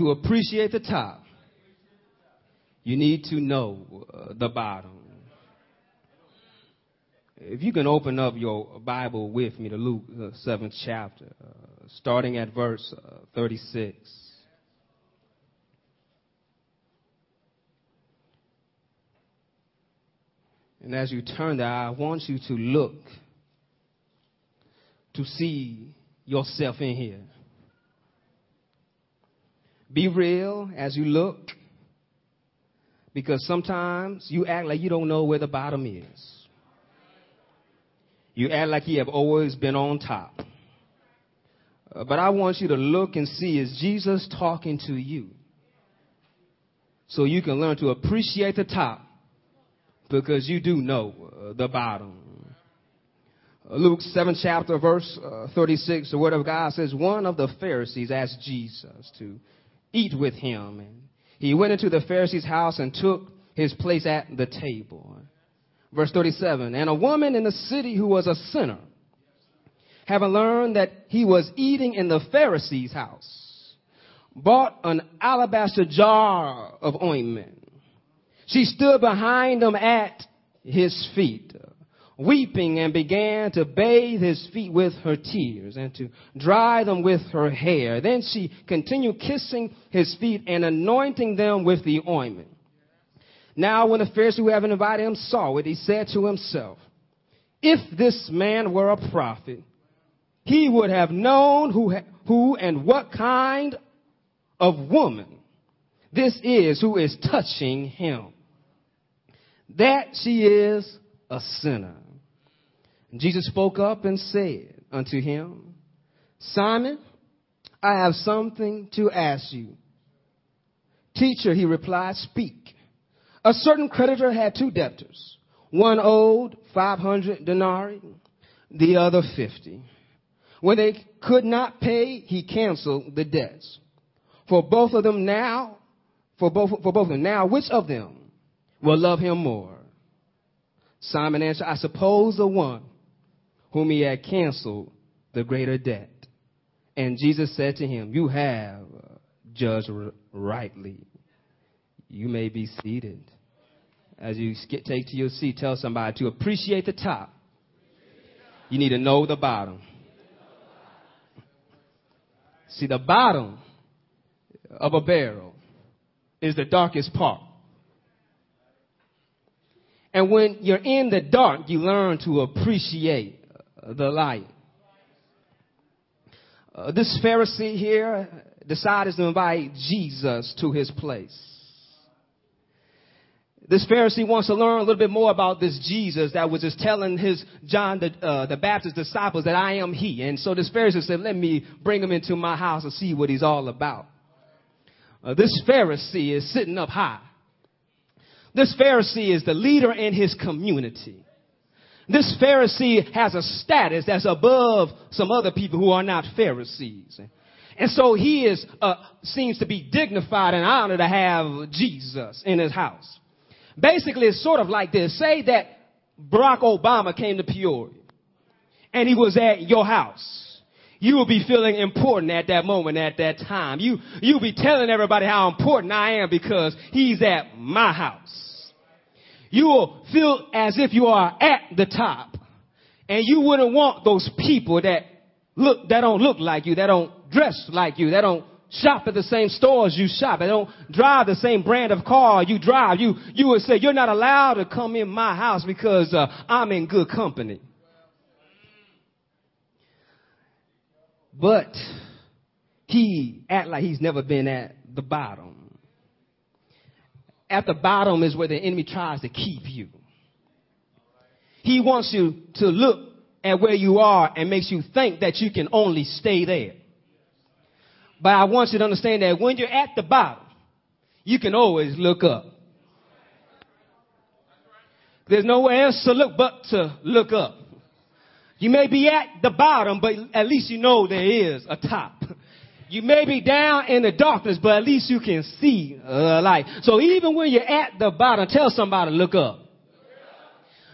to appreciate the top, you need to know uh, the bottom. If you can open up your Bible with me to Luke, the uh, seventh chapter, uh, starting at verse uh, 36. And as you turn there, I want you to look to see yourself in here. Be real as you look because sometimes you act like you don't know where the bottom is. You act like you have always been on top. Uh, but I want you to look and see is Jesus talking to you? So you can learn to appreciate the top because you do know uh, the bottom. Uh, Luke 7 chapter verse uh, 36, the word of God says, one of the Pharisees asked Jesus to eat with him. And he went into the Pharisee's house and took his place at the table. Verse 37, and a woman in the city who was a sinner, having learned that he was eating in the Pharisee's house, bought an alabaster jar of ointment she stood behind him at his feet, weeping, and began to bathe his feet with her tears and to dry them with her hair. Then she continued kissing his feet and anointing them with the ointment. Now, when the Pharisee who had invited him saw it, he said to himself, If this man were a prophet, he would have known who, who and what kind of woman this is who is touching him that she is a sinner. Jesus spoke up and said unto him, Simon, I have something to ask you. Teacher, he replied, speak. A certain creditor had two debtors. One owed 500 denarii, the other 50. When they could not pay, he canceled the debts. For both of them now, for both, for both of them now, which of them will love him more. Simon answered, I suppose the one whom he had canceled the greater debt. And Jesus said to him, You have judged rightly. You may be seated. As you take to your seat, tell somebody to appreciate the top. You need to know the bottom. See, the bottom of a barrel is the darkest part. And when you're in the dark, you learn to appreciate the light. Uh, this Pharisee here decided to invite Jesus to his place. This Pharisee wants to learn a little bit more about this Jesus that was just telling his John the, uh, the Baptist disciples that I am he. And so this Pharisee said, let me bring him into my house and see what he's all about. Uh, this Pharisee is sitting up high. This Pharisee is the leader in his community. This Pharisee has a status that's above some other people who are not Pharisees. And so he is, uh, seems to be dignified and honored to have Jesus in his house. Basically, it's sort of like this. Say that Barack Obama came to Peoria and he was at your house you will be feeling important at that moment, at that time. You, you'll be telling everybody how important I am because he's at my house. You will feel as if you are at the top and you wouldn't want those people that look, that don't look like you, that don't dress like you, that don't shop at the same stores you shop, that don't drive the same brand of car you drive. You, you would say, you're not allowed to come in my house because uh, I'm in good company. But he act like he's never been at the bottom. At the bottom is where the enemy tries to keep you. He wants you to look at where you are and makes you think that you can only stay there. But I want you to understand that when you're at the bottom, you can always look up. There's nowhere else to look but to look up. You may be at the bottom, but at least you know there is a top. You may be down in the darkness, but at least you can see the light. So even when you're at the bottom, tell somebody look up.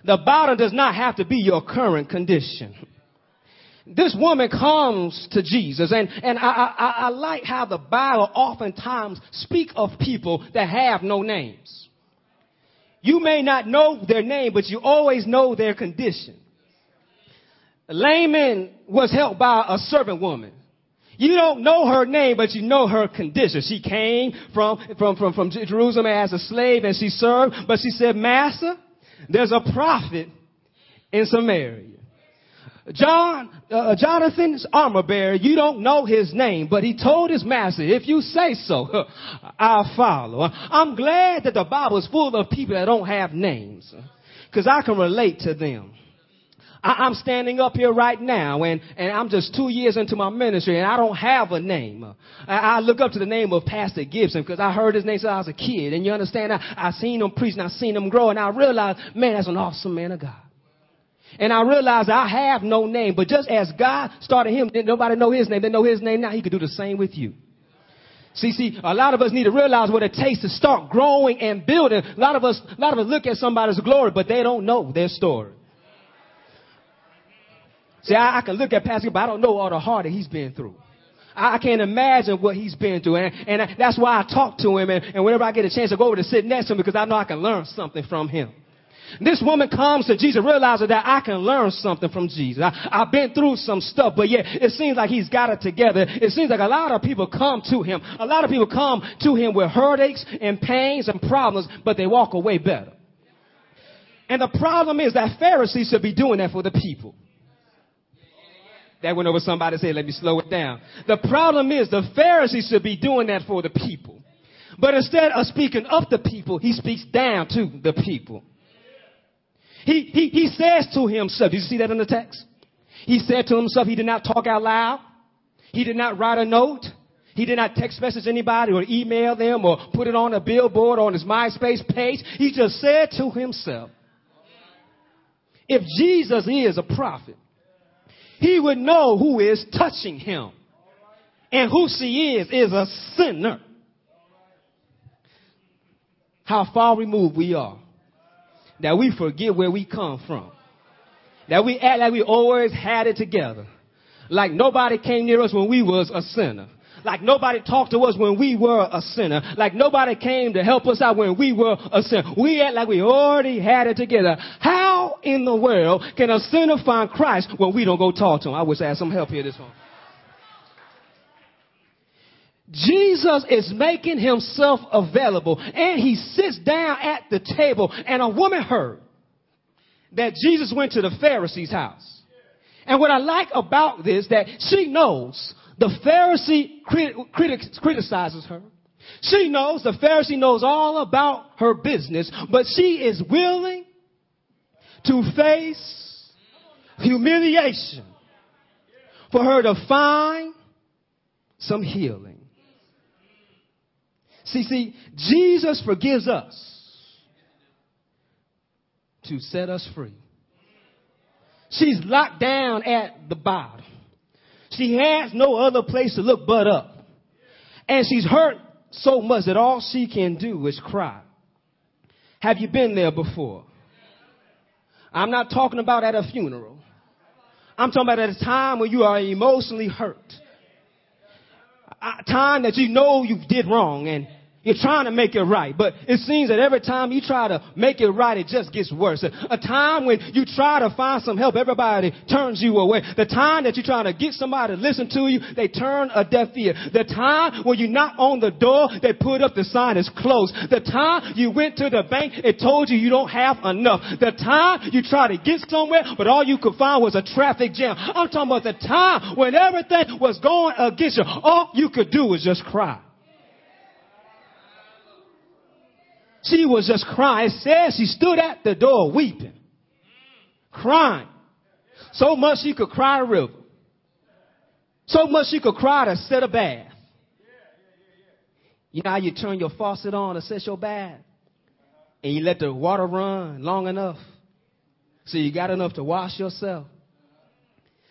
The bottom does not have to be your current condition. this woman comes to Jesus, and, and I, I, I like how the Bible oftentimes speak of people that have no names. You may not know their name, but you always know their condition. Naaman was helped by a servant woman. You don't know her name, but you know her condition. She came from, from, from, from Jerusalem as a slave and she served, but she said, Master, there's a prophet in Samaria. John, uh, Jonathan's armor bearer, you don't know his name, but he told his master, if you say so, I'll follow. I'm glad that the Bible is full of people that don't have names, because I can relate to them. I, am standing up here right now and, and I'm just two years into my ministry and I don't have a name. I, I look up to the name of Pastor Gibson because I heard his name since I was a kid. And you understand, I, I seen him preach and I seen him grow and I realized, man, that's an awesome man of God. And I realized I have no name, but just as God started him, didn't nobody know his name, they know his name now, he could do the same with you. See, see, a lot of us need to realize what it takes to start growing and building. A lot of us, a lot of us look at somebody's glory, but they don't know their story. See, I, I can look at Pastor, but I don't know all the hard that he's been through. I, can't imagine what he's been through. And, and that's why I talk to him. And, and whenever I get a chance to go over to sit next to him because I know I can learn something from him. This woman comes to Jesus realizing that I can learn something from Jesus. I, I've been through some stuff, but yet it seems like he's got it together. It seems like a lot of people come to him. A lot of people come to him with heartaches and pains and problems, but they walk away better. And the problem is that Pharisees should be doing that for the people. That went over somebody's head. Let me slow it down. The problem is the Pharisees should be doing that for the people. But instead of speaking up the people, he speaks down to the people. He, he, he says to himself, Do you see that in the text? He said to himself, he did not talk out loud. He did not write a note. He did not text message anybody or email them or put it on a billboard or on his MySpace page. He just said to himself, if Jesus is a prophet, he would know who is touching him. And who she is, is a sinner. How far removed we are that we forget where we come from. That we act like we always had it together. Like nobody came near us when we was a sinner. Like nobody talked to us when we were a sinner. Like nobody came to help us out when we were a sinner. We act like we already had it together. How in the world can a sinner find Christ when we don't go talk to him? I wish I had some help here this morning. Jesus is making himself available and he sits down at the table and a woman heard that Jesus went to the Pharisee's house. And what I like about this that she knows the Pharisee crit- crit- criticizes her. She knows the Pharisee knows all about her business, but she is willing to face humiliation for her to find some healing. See, see, Jesus forgives us to set us free. She's locked down at the bottom. She has no other place to look but up. And she's hurt so much that all she can do is cry. Have you been there before? I'm not talking about at a funeral. I'm talking about at a time when you are emotionally hurt. A time that you know you did wrong and you're trying to make it right, but it seems that every time you try to make it right, it just gets worse. A time when you try to find some help, everybody turns you away. The time that you're trying to get somebody to listen to you, they turn a deaf ear. The time when you knock on the door, they put up the sign is closed. The time you went to the bank, it told you you don't have enough. The time you try to get somewhere, but all you could find was a traffic jam. I'm talking about the time when everything was going against you. All you could do was just cry. She was just crying. It says she stood at the door weeping, crying. So much she could cry a river. So much she could cry to set a bath. You know how you turn your faucet on to set your bath? And you let the water run long enough so you got enough to wash yourself.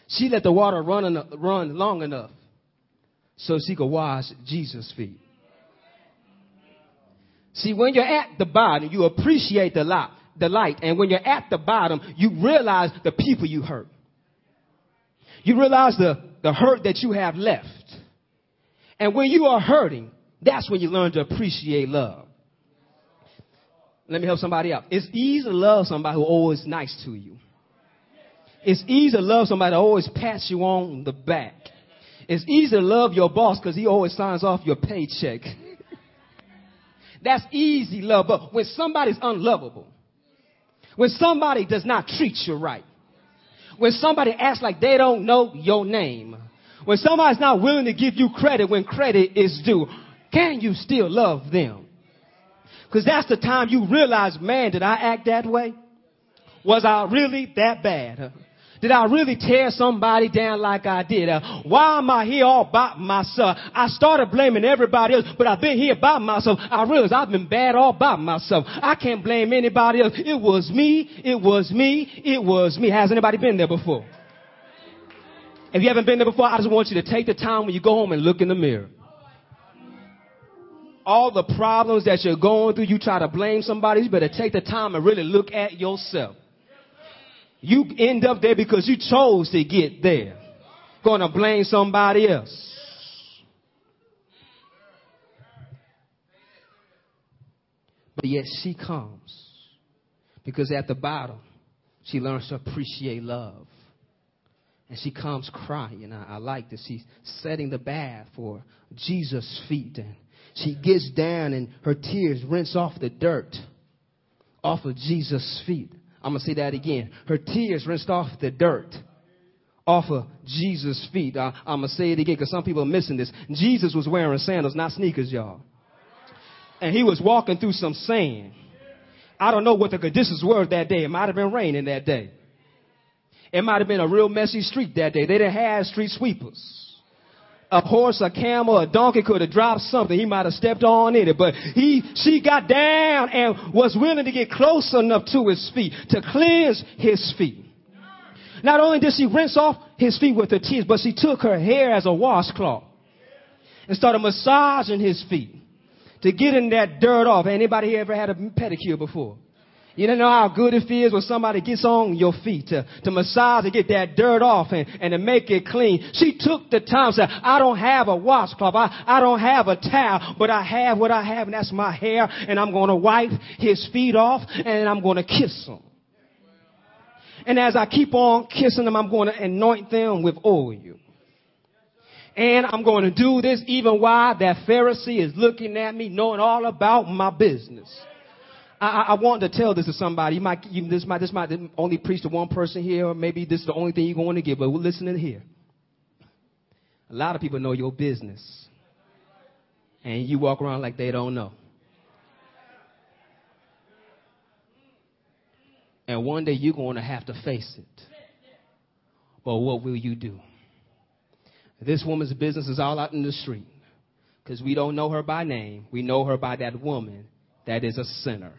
She let the water run, run long enough so she could wash Jesus' feet. See, when you're at the bottom, you appreciate the light, the light. And when you're at the bottom, you realize the people you hurt. You realize the, the hurt that you have left. And when you are hurting, that's when you learn to appreciate love. Let me help somebody out. It's easy to love somebody who always nice to you. It's easy to love somebody that always pats you on the back. It's easy to love your boss because he always signs off your paycheck. That's easy love. But when somebody's unlovable, when somebody does not treat you right, when somebody acts like they don't know your name, when somebody's not willing to give you credit when credit is due, can you still love them? Because that's the time you realize, man, did I act that way? Was I really that bad? Did I really tear somebody down like I did? Uh, why am I here all by myself? I started blaming everybody else, but I've been here by myself. I realized I've been bad all by myself. I can't blame anybody else. It was me. It was me. It was me. Has anybody been there before? If you haven't been there before, I just want you to take the time when you go home and look in the mirror. All the problems that you're going through, you try to blame somebody, you better take the time and really look at yourself. You end up there because you chose to get there. Gonna blame somebody else. But yet she comes because at the bottom, she learns to appreciate love. And she comes crying. I, I like this. She's setting the bath for Jesus' feet. And she gets down and her tears rinse off the dirt off of Jesus' feet. I'm going to say that again. Her tears rinsed off the dirt off of Jesus' feet. I, I'm going to say it again because some people are missing this. Jesus was wearing sandals, not sneakers, y'all. And he was walking through some sand. I don't know what the conditions were that day. It might have been raining that day. It might have been a real messy street that day. They didn't have street sweepers a horse, a camel, a donkey could have dropped something. He might have stepped on it, but he, she got down and was willing to get close enough to his feet to cleanse his feet. Not only did she rinse off his feet with her tears, but she took her hair as a washcloth and started massaging his feet to get in that dirt off. Anybody ever had a pedicure before? You don't know how good it feels when somebody gets on your feet to, to massage and get that dirt off and, and to make it clean. She took the time said, I don't have a washcloth. I, I don't have a towel, but I have what I have and that's my hair and I'm going to wipe his feet off and I'm going to kiss him. And as I keep on kissing them, I'm going to anoint them with oil. And I'm going to do this even while that Pharisee is looking at me, knowing all about my business. I, I, want to tell this to somebody. You might, you, this might, this might only preach to one person here, or maybe this is the only thing you're going to give, but we're listening here. A lot of people know your business. And you walk around like they don't know. And one day you're going to have to face it. But what will you do? This woman's business is all out in the street because we don't know her by name. We know her by that woman that is a sinner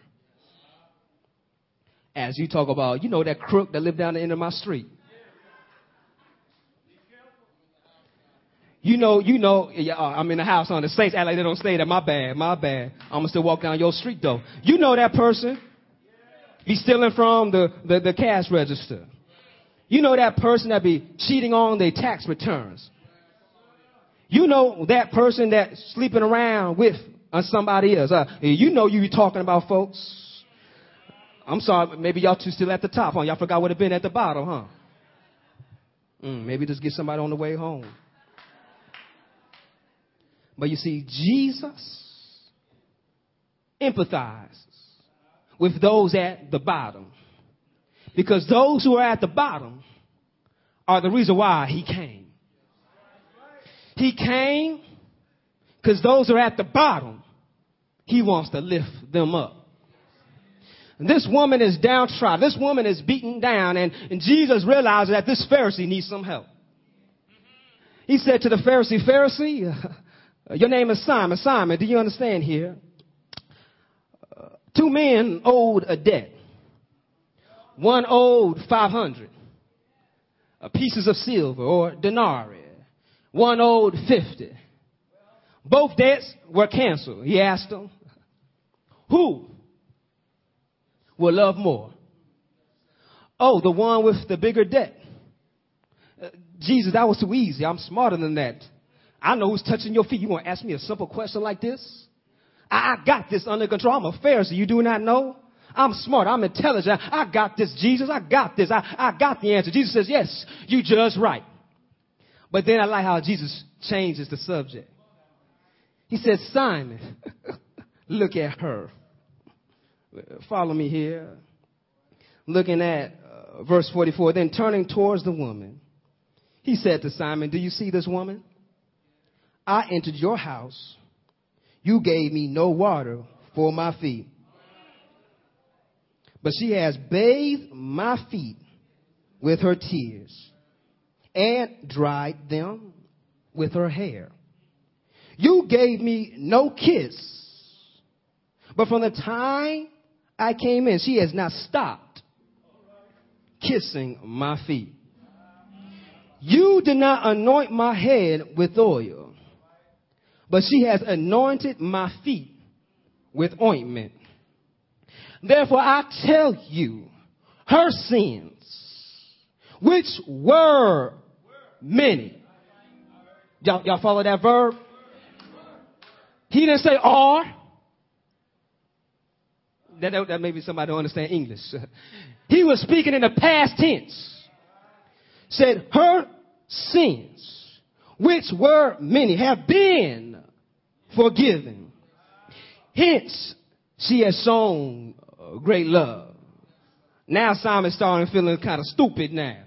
as you talk about, you know, that crook that lived down the end of my street. You know, you know, uh, I'm in the house on the Saints act like they don't stay there. My bad, my bad. I'm gonna still walk down your street though. You know that person. Be stealing from the, the, the cash register. You know that person that be cheating on their tax returns. You know that person that's sleeping around with uh, somebody else. Uh, you know you talking about folks. I'm sorry, maybe y'all two still at the top, huh? Y'all forgot what it been at the bottom, huh? Mm, maybe just get somebody on the way home. But you see, Jesus empathizes with those at the bottom. Because those who are at the bottom are the reason why he came. He came because those who are at the bottom, he wants to lift them up. This woman is downtrodden. This woman is beaten down. And, and Jesus realizes that this Pharisee needs some help. He said to the Pharisee, Pharisee, uh, your name is Simon. Simon, do you understand here? Two men owed a debt. One owed 500 uh, pieces of silver or denarii. One owed 50. Both debts were canceled. He asked them, who will love more. Oh, the one with the bigger debt. Uh, Jesus, that was too easy. I'm smarter than that. I know who's touching your feet. You want to ask me a simple question like this? I, I got this under control. I'm a Pharisee. You do not know? I'm smart. I'm intelligent. I got this, Jesus. I got this. I, I got the answer. Jesus says, yes, you judge right. But then I like how Jesus changes the subject. He says, Simon, look at her. Follow me here. Looking at uh, verse 44, then turning towards the woman, he said to Simon, Do you see this woman? I entered your house. You gave me no water for my feet. But she has bathed my feet with her tears and dried them with her hair. You gave me no kiss. But from the time I came in, she has not stopped kissing my feet. You did not anoint my head with oil, but she has anointed my feet with ointment. Therefore I tell you, her sins, which were many. Y'all, y'all follow that verb? He didn't say are. That, that, that maybe somebody don't understand English. he was speaking in the past tense. Said her sins, which were many, have been forgiven. Hence, she has shown uh, great love. Now Simon's starting feeling kind of stupid now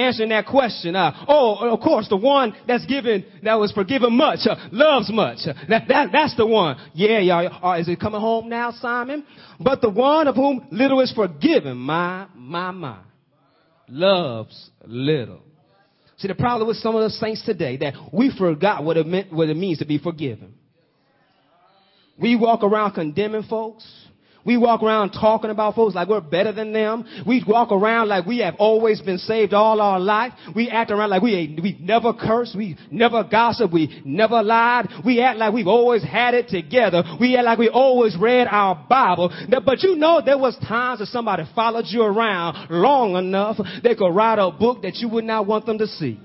answering that question. Uh, oh, of course, the one that's given, that was forgiven much, uh, loves much. Uh, that, that, that's the one. Yeah, y'all, uh, is it coming home now, Simon? But the one of whom little is forgiven, my, my, my, loves little. See, the problem with some of the saints today that we forgot what it meant, what it means to be forgiven. We walk around condemning folks. We walk around talking about folks like we're better than them. We walk around like we have always been saved all our life. We act around like we we never cursed, we never gossiped, we never lied. We act like we've always had it together. We act like we always read our Bible. But you know there was times that somebody followed you around long enough they could write a book that you would not want them to see.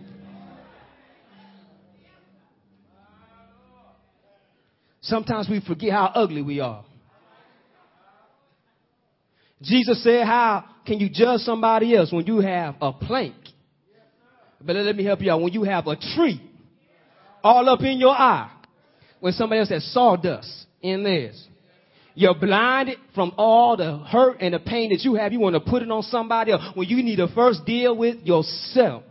Sometimes we forget how ugly we are. Jesus said, how can you judge somebody else when you have a plank? But let me help you out. When you have a tree all up in your eye, when somebody else has sawdust in theirs, you're blinded from all the hurt and the pain that you have. You want to put it on somebody else when you need to first deal with yourself.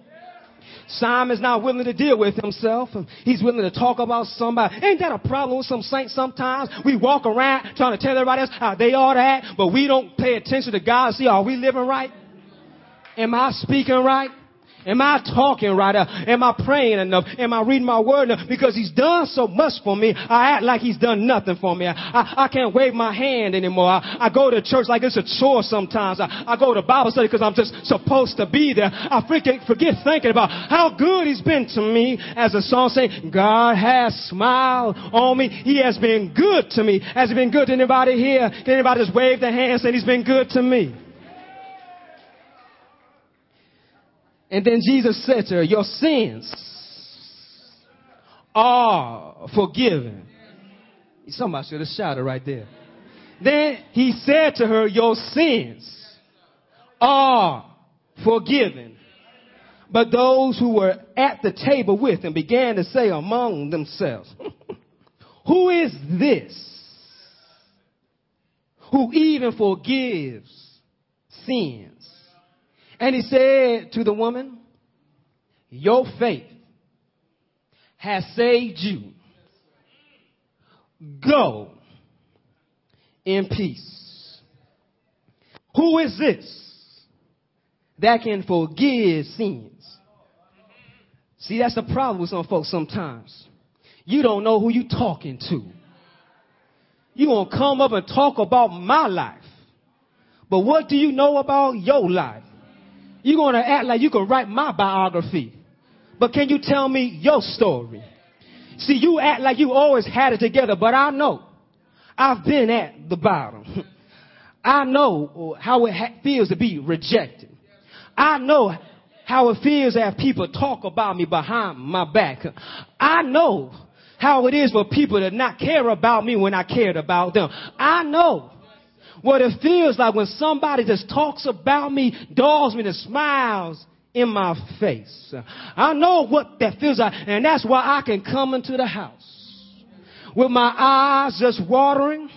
Simon's not willing to deal with himself. He's willing to talk about somebody. Ain't that a problem with some saints sometimes? We walk around trying to tell everybody else how they ought to act, but we don't pay attention to God see, are we living right? Am I speaking right? Am I talking right? Am I praying enough? Am I reading my word enough? Because he's done so much for me. I act like he's done nothing for me. I, I, I can't wave my hand anymore. I, I, go to church like it's a chore sometimes. I, go to Bible study because I'm just supposed to be there. I forget, forget thinking about how good he's been to me. As the song say, God has smiled on me. He has been good to me. Has he been good to anybody here? Can anybody just wave their hand saying he's been good to me? And then Jesus said to her, Your sins are forgiven. Somebody should have shouted right there. Then he said to her, Your sins are forgiven. But those who were at the table with him began to say among themselves, Who is this who even forgives sins? And he said to the woman, Your faith has saved you. Go in peace. Who is this that can forgive sins? See, that's the problem with some folks sometimes. You don't know who you're talking to. You're gonna come up and talk about my life. But what do you know about your life? You're going to act like you can write my biography. But can you tell me your story? See, you act like you always had it together, but I know. I've been at the bottom. I know how it feels to be rejected. I know how it feels to have people talk about me behind my back. I know how it is for people to not care about me when I cared about them. I know what it feels like when somebody just talks about me, dogs me, and smiles in my face. I know what that feels like, and that's why I can come into the house with my eyes just watering,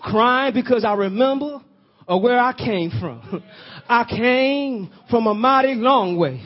crying because I remember uh, where I came from. I came from a mighty long way.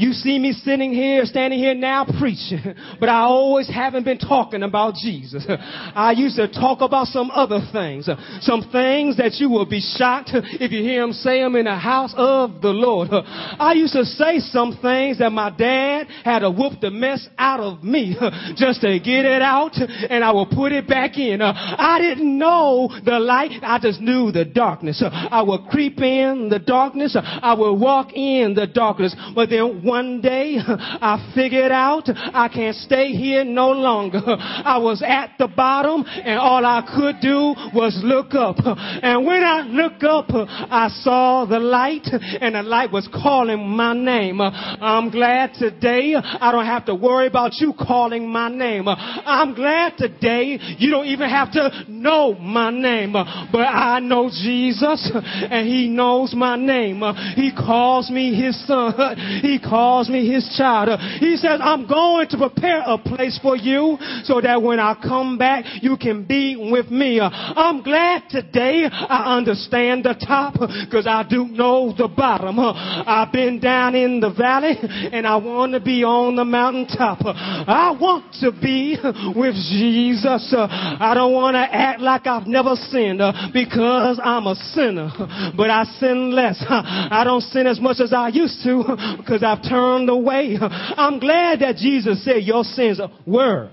You see me sitting here, standing here now preaching, but I always haven't been talking about Jesus. I used to talk about some other things, some things that you will be shocked if you hear him say them in the house of the Lord. I used to say some things that my dad had to whoop the mess out of me just to get it out and I will put it back in. I didn't know the light. I just knew the darkness. I would creep in the darkness. I would walk in the darkness. But then one day I figured out I can't stay here no longer. I was at the bottom and all I could do was look up. And when I looked up, I saw the light and the light was calling my name. I'm glad today I don't have to worry about you calling my name. I'm glad today you don't even have to know my name, but I know Jesus and he knows my name. He calls me his son. He calls me his child. He says, I'm going to prepare a place for you so that when I come back, you can be with me. I'm glad today I understand the top because I do know the bottom. I've been down in the valley and I want to be on the mountaintop. I want to be with Jesus. I don't want to act like I've never sinned because I'm a sinner, but I sin less. I don't sin as much as I used to because I've turned away. I'm glad that Jesus said your sins were.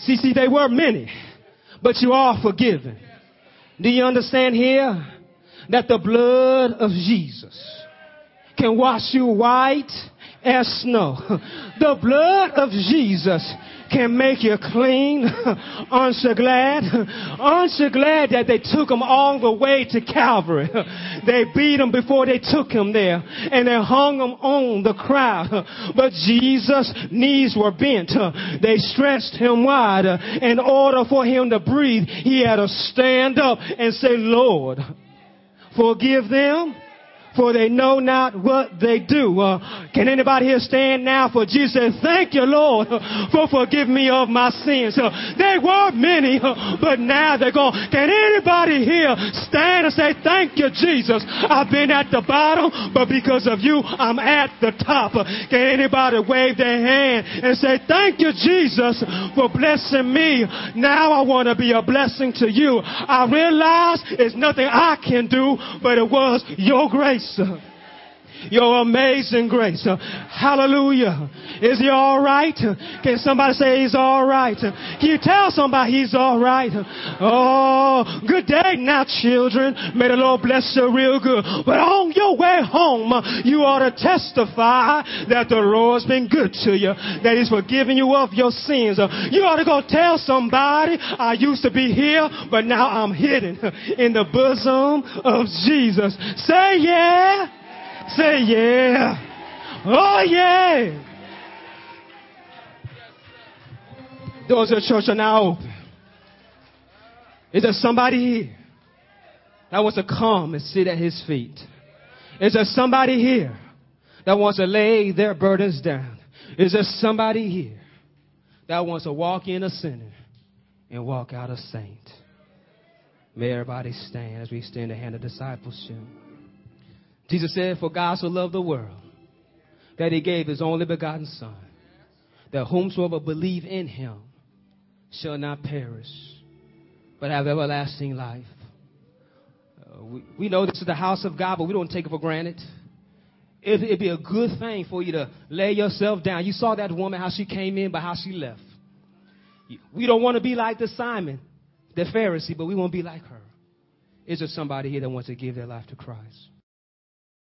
See, see, they were many, but you are forgiven. Do you understand here that the blood of Jesus can wash you white as snow? The blood of Jesus can make you clean. Aren't you glad? Aren't you glad that they took him all the way to Calvary? They beat him before they took him there and they hung him on the crowd. But Jesus' knees were bent. They stretched him wide. In order for him to breathe, he had to stand up and say, Lord, forgive them for they know not what they do. Uh, can anybody here stand now for Jesus thank you, Lord, for forgiving me of my sins? Uh, there were many, uh, but now they're gone. Can anybody here stand and say, thank you, Jesus? I've been at the bottom, but because of you, I'm at the top. Uh, can anybody wave their hand and say, thank you, Jesus, for blessing me? Now I want to be a blessing to you. I realize it's nothing I can do, but it was your grace grace. Your amazing grace. Hallelujah. Is he all right? Can somebody say he's all right? Can you tell somebody he's all right? Oh, good day now, children. May the Lord bless you real good. But on your way home, you ought to testify that the Lord's been good to you, that he's forgiven you of your sins. You ought to go tell somebody, I used to be here, but now I'm hidden in the bosom of Jesus. Say yeah. Say yeah. Oh yeah. Doors of church are now open. Is there somebody here that wants to come and sit at his feet? Is there somebody here that wants to lay their burdens down? Is there somebody here that wants to walk in a sinner and walk out a saint? May everybody stand as we stand the hand of discipleship. Jesus said, For God so loved the world that he gave his only begotten Son, that whomsoever believe in him shall not perish, but have everlasting life. Uh, we, we, know this is the house of God, but we don't take it for granted. It, it'd be a good thing for you to lay yourself down. You saw that woman, how she came in, but how she left. We don't want to be like the Simon, the Pharisee, but we want to be like her. Is there somebody here that wants to give their life to Christ?